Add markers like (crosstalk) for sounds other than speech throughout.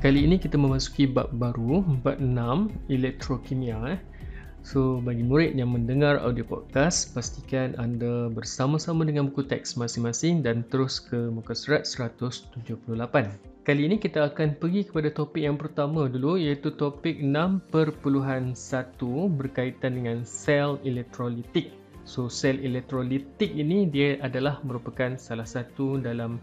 Kali ini kita memasuki bab baru, bab 6, elektrokimia. Eh. So, bagi murid yang mendengar audio podcast, pastikan anda bersama-sama dengan buku teks masing-masing dan terus ke muka surat 178. Kali ini kita akan pergi kepada topik yang pertama dulu iaitu topik 6.1 berkaitan dengan sel elektrolitik. So, sel elektrolitik ini dia adalah merupakan salah satu dalam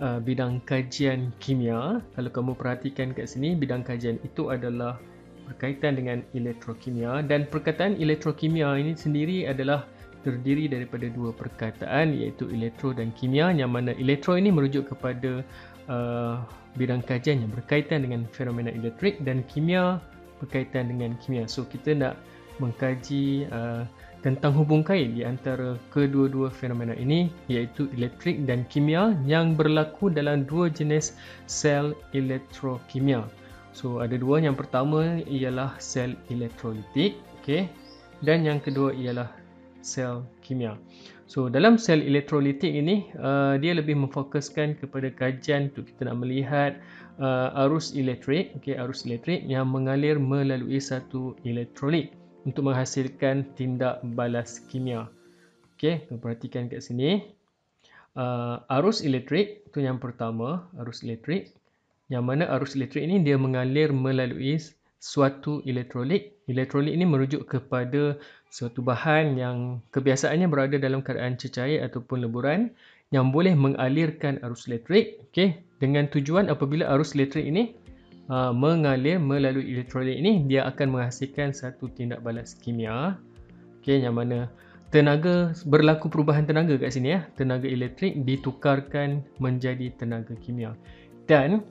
uh, bidang kajian kimia. Kalau kamu perhatikan kat sini, bidang kajian itu adalah berkaitan dengan elektrokimia dan perkataan elektrokimia ini sendiri adalah terdiri daripada dua perkataan iaitu elektro dan kimia yang mana elektro ini merujuk kepada uh, bidang kajian yang berkaitan dengan fenomena elektrik dan kimia berkaitan dengan kimia. So kita nak mengkaji uh, tentang hubung kait di antara kedua-dua fenomena ini iaitu elektrik dan kimia yang berlaku dalam dua jenis sel elektrokimia. So ada dua, yang pertama ialah sel elektrolitik, okay? dan yang kedua ialah sel kimia. So dalam sel elektrolitik ini uh, dia lebih memfokuskan kepada kajian untuk kita nak melihat uh, arus elektrik, okay, arus elektrik yang mengalir melalui satu elektrolit untuk menghasilkan tindak balas kimia. Okey, perhatikan kat sini. Uh, arus elektrik itu yang pertama, arus elektrik. Yang mana arus elektrik ini dia mengalir melalui suatu elektrolit. Elektrolit ini merujuk kepada suatu bahan yang kebiasaannya berada dalam keadaan cecair ataupun leburan yang boleh mengalirkan arus elektrik okay, dengan tujuan apabila arus elektrik ini uh, mengalir melalui elektrolit ini dia akan menghasilkan satu tindak balas kimia. Okey yang mana tenaga berlaku perubahan tenaga kat sini ya. Tenaga elektrik ditukarkan menjadi tenaga kimia. Dan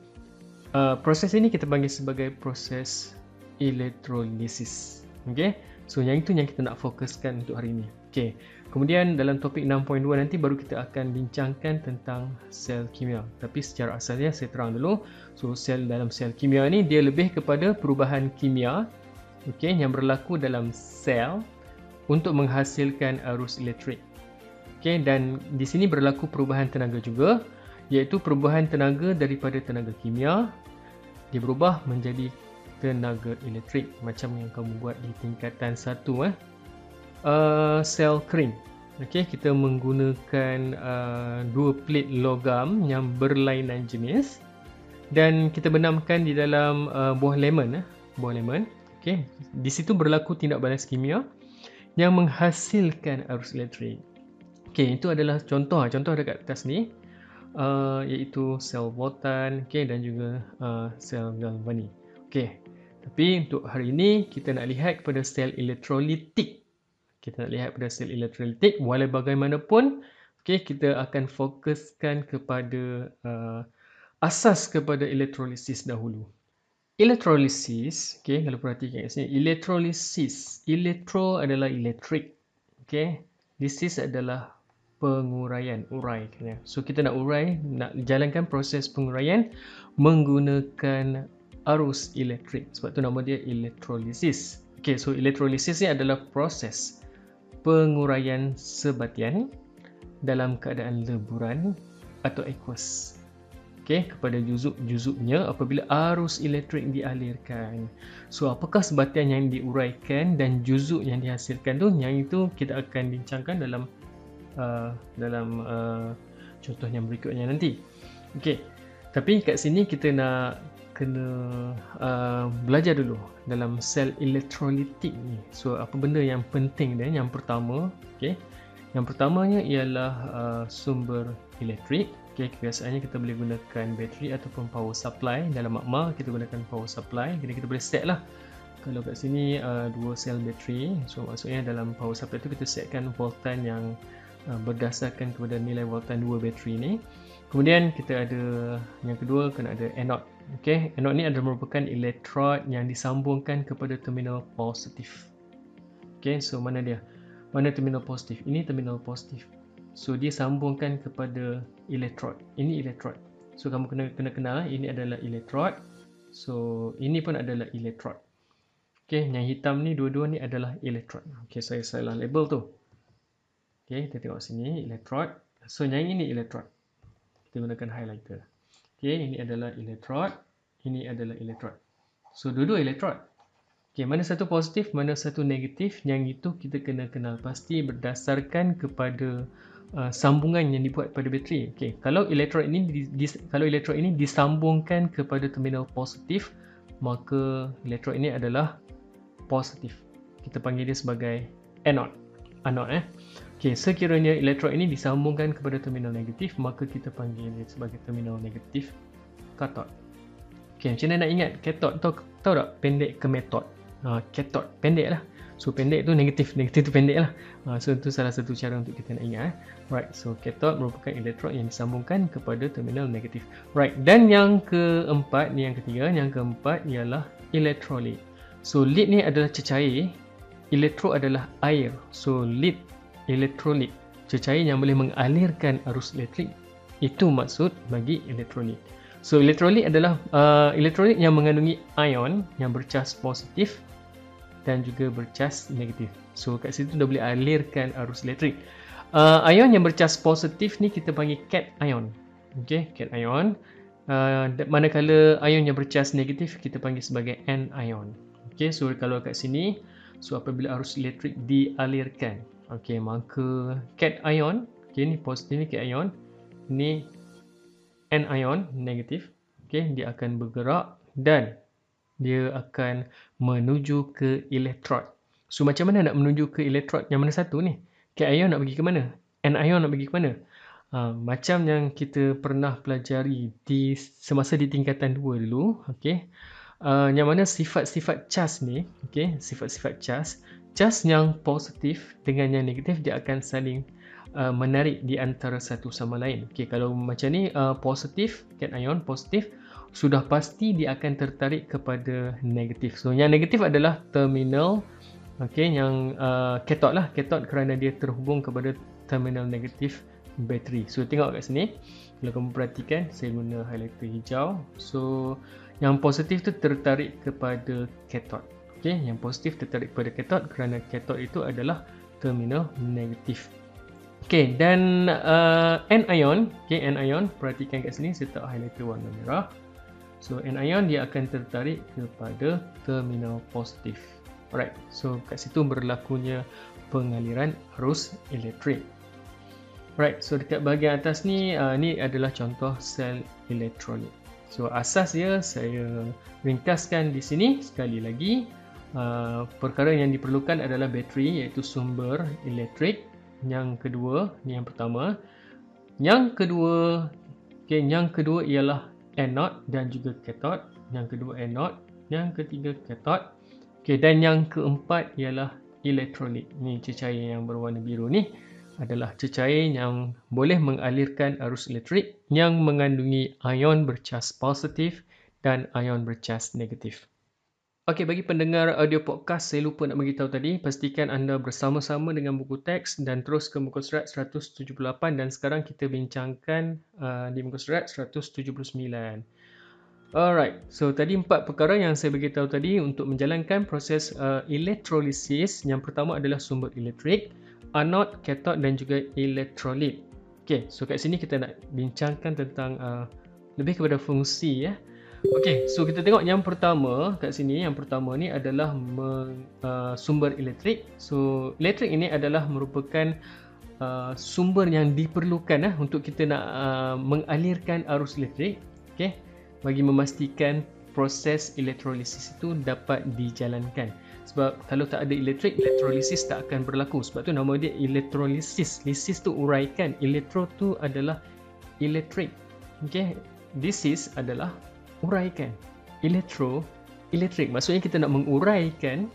uh, proses ini kita panggil sebagai proses elektrolisis. Okey so yang itu yang kita nak fokuskan untuk hari ini. Okey Kemudian dalam topik 6.2 nanti baru kita akan bincangkan tentang sel kimia. Tapi secara asalnya saya terang dulu. So sel dalam sel kimia ni dia lebih kepada perubahan kimia okay, yang berlaku dalam sel untuk menghasilkan arus elektrik. Okay, dan di sini berlaku perubahan tenaga juga iaitu perubahan tenaga daripada tenaga kimia dia berubah menjadi tenaga elektrik macam yang kamu buat di tingkatan satu eh uh, sel kering. Okey, kita menggunakan uh, dua plate logam yang berlainan jenis dan kita benamkan di dalam uh, buah lemon eh, buah lemon. Okey, di situ berlaku tindak balas kimia yang menghasilkan arus elektrik. Okey, itu adalah contoh contoh dekat atas ni uh, iaitu sel voltan okey dan juga uh, sel galvani. Okey. Tapi untuk hari ini kita nak lihat kepada sel elektrolitik kita nak lihat pada sel elektrolitik walau bagaimanapun okay, kita akan fokuskan kepada uh, asas kepada elektrolisis dahulu. Elektrolisis okay, kalau perhatikan kat sini elektrolisis elektro adalah elektrik okay. lisis adalah penguraian urai so kita nak urai nak jalankan proses penguraian menggunakan arus elektrik. Sebab tu nama dia elektrolisis okay, so elektrolisis ni adalah proses penguraian sebatian dalam keadaan leburan atau aqueous. Okey, kepada juzuk-juzuknya apabila arus elektrik dialirkan. So, apakah sebatian yang diuraikan dan juzuk yang dihasilkan tu? Yang itu kita akan bincangkan dalam uh, dalam uh, contoh yang berikutnya nanti. Okey. Tapi kat sini kita nak kena uh, belajar dulu dalam sel elektrolitik ni. So apa benda yang penting dia? Yang pertama, okey. Yang pertamanya ialah uh, sumber elektrik. Okey, kebiasaannya kita boleh gunakan bateri ataupun power supply. Dalam makma kita gunakan power supply. Jadi kita boleh set lah. Kalau kat sini uh, dua sel bateri, so maksudnya dalam power supply tu kita setkan voltan yang uh, berdasarkan kepada nilai voltan dua bateri ni. Kemudian kita ada yang kedua kena ada anode Okey, anode ni adalah merupakan elektrod yang disambungkan kepada terminal positif. Okey, so mana dia? Mana terminal positif? Ini terminal positif. So dia sambungkan kepada elektrod. Ini elektrod. So kamu kena kena kenal ini adalah elektrod. So ini pun adalah elektrod. Okey, yang hitam ni dua-dua ni adalah elektrod. Okey, saya salah label tu. Okey, kita tengok sini elektrod. So yang ini elektrod. Kita gunakan highlighter. Okey, ini adalah elektrod. Ini adalah elektrod. So, dua-dua elektrod. Okay, mana satu positif, mana satu negatif. Yang itu kita kena kenal pasti berdasarkan kepada uh, sambungan yang dibuat pada bateri. Okay, kalau elektrod ini di, di, kalau elektrod ini disambungkan kepada terminal positif, maka elektrod ini adalah positif. Kita panggil dia sebagai anode. Anode eh. Okay, sekiranya elektrod ini disambungkan kepada terminal negatif, maka kita panggil dia sebagai terminal negatif katot. Okay, macam mana nak ingat katot tahu, tahu tak pendek ke metode? uh, cathode pendek lah so pendek tu negatif (laughs) negatif tu pendek lah uh, so itu salah satu cara untuk kita nak ingat eh. right so cathode merupakan elektrod yang disambungkan kepada terminal negatif right dan yang keempat ni yang ketiga yang keempat ialah elektrolit so lead ni adalah cecair elektro adalah air so lead elektrolit cecair yang boleh mengalirkan arus elektrik itu maksud bagi elektrolit So elektrolit adalah uh, elektrolit yang mengandungi ion yang bercas positif dan juga bercas negatif. So kat situ dah boleh alirkan arus elektrik. Uh, ion yang bercas positif ni kita panggil cat ion. Okay, cat ion. Uh, manakala ion yang bercas negatif kita panggil sebagai anion. Okay, so kalau kat sini, so apabila arus elektrik dialirkan, okay, maka cat ion, okay, ni positif ni cat ion, ni anion negatif. Okay, dia akan bergerak dan dia akan menuju ke elektrod so macam mana nak menuju ke elektrod yang mana satu ni? Cation nak pergi ke mana? Anion nak pergi ke mana? Ha, macam yang kita pernah pelajari di semasa di tingkatan 2 dulu okay. Uh, yang mana sifat-sifat cas ni okay, sifat-sifat cas cas yang positif dengan yang negatif dia akan saling uh, menarik di antara satu sama lain. Okey, kalau macam ni uh, positif, cation positif, sudah pasti dia akan tertarik kepada negatif. So yang negatif adalah terminal okey yang uh, cathode lah, cathode kerana dia terhubung kepada terminal negatif bateri. So tengok kat sini. Kalau kamu perhatikan, saya guna highlighter hijau. So yang positif tu tertarik kepada cathode. Okey, yang positif tertarik kepada cathode kerana cathode itu adalah terminal negatif. Okey, dan uh, okey, anion, perhatikan kat sini saya tak highlighter warna merah. So, anion dia akan tertarik kepada terminal positif. Alright, so kat situ berlakunya pengaliran arus elektrik. Alright, so dekat bahagian atas ni, uh, ni adalah contoh sel elektrolit. So, asas dia saya ringkaskan di sini sekali lagi. Uh, perkara yang diperlukan adalah bateri iaitu sumber elektrik. Yang kedua ni yang pertama. Yang kedua okey yang kedua ialah anode dan juga cathode. Yang kedua anode yang ketiga cathode. Okey dan yang keempat ialah elektrolit ni cecair yang berwarna biru ni adalah cecair yang boleh mengalirkan arus elektrik yang mengandungi ion bercas positif dan ion bercas negatif Okey, bagi pendengar audio podcast, saya lupa nak beritahu tadi, pastikan anda bersama-sama dengan buku teks dan terus ke muka surat 178 dan sekarang kita bincangkan uh, di muka surat 179. Alright, so tadi empat perkara yang saya beritahu tadi untuk menjalankan proses uh, elektrolisis. Yang pertama adalah sumber elektrik, anode, cathode dan juga elektrolit. Okey, so kat sini kita nak bincangkan tentang uh, lebih kepada fungsi ya. Okey, so kita tengok yang pertama kat sini, yang pertama ni adalah meng, uh, sumber elektrik. So, elektrik ini adalah merupakan uh, sumber yang diperlukan uh, untuk kita nak uh, mengalirkan arus elektrik, okey, bagi memastikan proses elektrolisis itu dapat dijalankan. Sebab kalau tak ada elektrik, elektrolisis tak akan berlaku. Sebab tu nama dia elektrolisis. Lisis tu uraikan, elektro tu adalah elektrik. Okey, lisis adalah uraikan elektro elektrik maksudnya kita nak menguraikan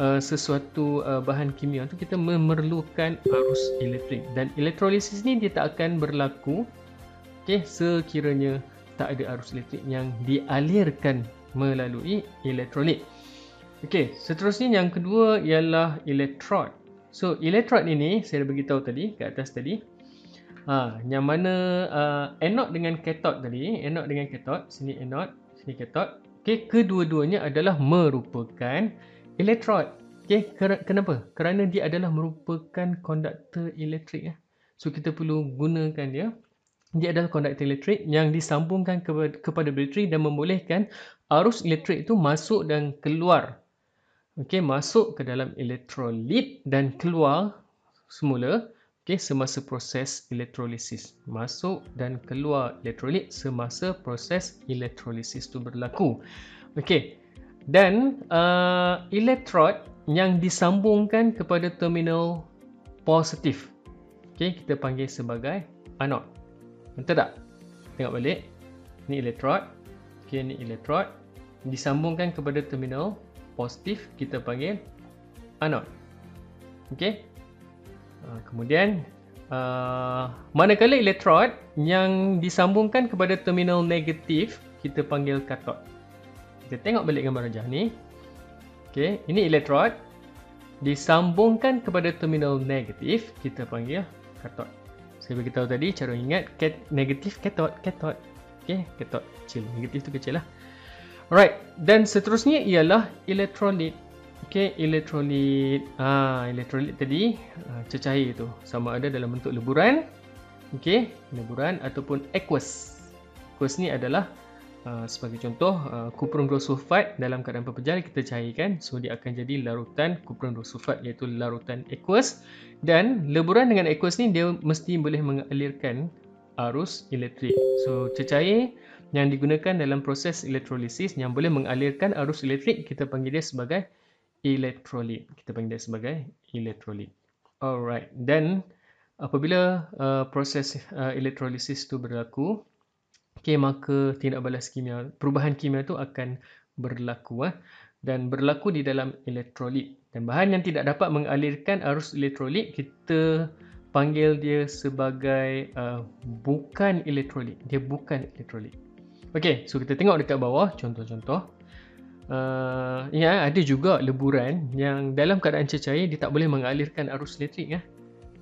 uh, sesuatu uh, bahan kimia tu kita memerlukan arus elektrik. Dan elektrolisis ni dia tak akan berlaku okey sekiranya tak ada arus elektrik yang dialirkan melalui elektrolit. Okey seterusnya yang kedua ialah elektrod so elektrod ini saya dah beritahu tadi kat atas tadi Ha, yang mana uh, anode dengan cathode tadi, anode dengan cathode, sini anode, sini cathode. Okey, kedua-duanya adalah merupakan elektrod. Okey, kenapa? Kerana dia adalah merupakan konduktor elektrik ya. So kita perlu gunakan dia dia adalah konduktor elektrik yang disambungkan kepada bateri dan membolehkan arus elektrik itu masuk dan keluar. Okey, masuk ke dalam elektrolit dan keluar semula okey semasa proses elektrolisis. Masuk dan keluar elektrolit semasa proses elektrolisis itu berlaku. Okey. Dan uh, elektrod yang disambungkan kepada terminal positif. Okey, kita panggil sebagai anode. Betul tak? Tengok balik. Ni elektrod. Okay, ni elektrod. Disambungkan kepada terminal positif, kita panggil anode. Okay. Uh, kemudian, uh, manakala elektrod yang disambungkan kepada terminal negatif, kita panggil katot. Kita tengok balik gambar rajah ni. Okay, ini elektrod. Disambungkan kepada terminal negatif, kita panggil katot. Saya beritahu tadi cara ingat kat, negatif katot katot. Okey, katot kecil. Negatif tu kecil lah. Alright, dan seterusnya ialah elektrolit. Okey, elektrolit. Ah, elektrolit tadi ah, cecair tu sama ada dalam bentuk leburan. Okey, leburan ataupun aqueous. Aqueous ni adalah Uh, sebagai contoh, uh, kupron sulfat dalam keadaan pepejal kita cairkan so dia akan jadi larutan kupron sulfat iaitu larutan aqueous dan leburan dengan aqueous ni dia mesti boleh mengalirkan arus elektrik. So cecair yang digunakan dalam proses elektrolisis yang boleh mengalirkan arus elektrik kita panggil dia sebagai elektrolit. Kita panggil dia sebagai elektrolit. Alright, dan apabila uh, proses uh, elektrolisis itu berlaku, okay, maka tindak balas kimia, perubahan kimia itu akan berlaku eh, dan berlaku di dalam elektrolit. Dan bahan yang tidak dapat mengalirkan arus elektrolit, kita panggil dia sebagai uh, bukan elektrolit. Dia bukan elektrolit. Okey, so kita tengok dekat bawah contoh-contoh. Uh, ya, ada juga leburan yang dalam keadaan cecair dia tak boleh mengalirkan arus elektrik. Eh.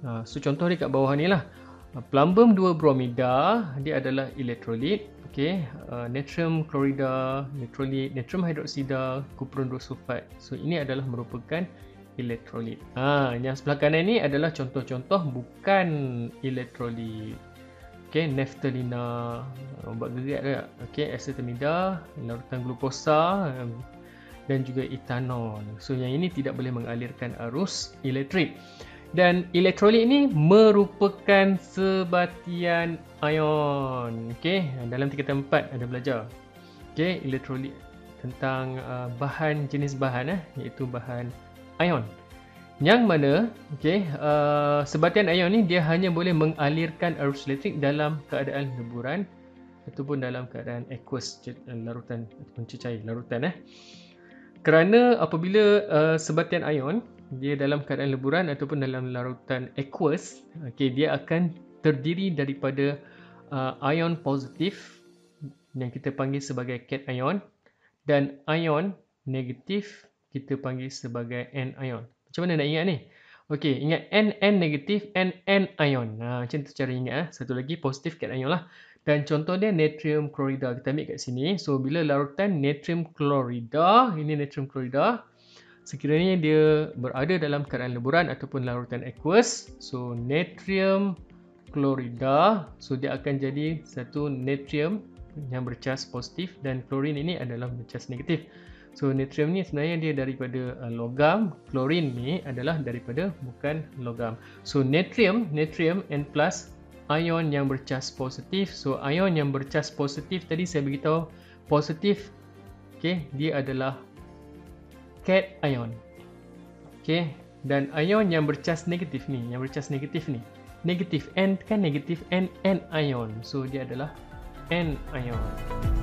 Uh, so contoh dekat bawah ni lah. Plumbum 2 bromida dia adalah elektrolit. Okey, uh, natrium klorida, elektrolit, natrium hidroksida, kupron 2 sulfat. So ini adalah merupakan elektrolit. Ah, yang sebelah kanan ni adalah contoh-contoh bukan elektrolit. Okey, naftalina, uh, buat gerak dia. Okey, acetamida, larutan glukosa um, dan juga etanol. So yang ini tidak boleh mengalirkan arus elektrik. Dan elektrolit ini merupakan sebatian ion. Okey, dalam tingkatan 4 ada belajar. Okey, elektrolit tentang uh, bahan jenis bahan eh iaitu bahan ion. Yang mana okey, uh, sebatian ion ni dia hanya boleh mengalirkan arus elektrik dalam keadaan leburan ataupun dalam keadaan aqueous larutan ataupun cecair larutan eh. Kerana apabila uh, sebatian ion dia dalam keadaan leburan ataupun dalam larutan aqueous, okay, dia akan terdiri daripada uh, ion positif yang kita panggil sebagai cation dan ion negatif kita panggil sebagai anion. Macam mana nak ingat ni? Okey, ingat N N negatif, N N ion. Ha, macam tu cara ingat. Eh. Satu lagi positif cation lah. Dan contoh dia natrium klorida. Kita ambil kat sini. So, bila larutan natrium klorida, ini natrium klorida, sekiranya dia berada dalam keadaan leburan ataupun larutan aqueous so natrium klorida so dia akan jadi satu natrium yang bercas positif dan klorin ini adalah bercas negatif so natrium ni sebenarnya dia daripada uh, logam klorin ni adalah daripada bukan logam so natrium natrium N plus ion yang bercas positif so ion yang bercas positif tadi saya beritahu positif okay, dia adalah cat ion. Okey, dan ion yang bercas negatif ni, yang bercas negatif ni. Negatif N kan negatif N N ion. So dia adalah N ion.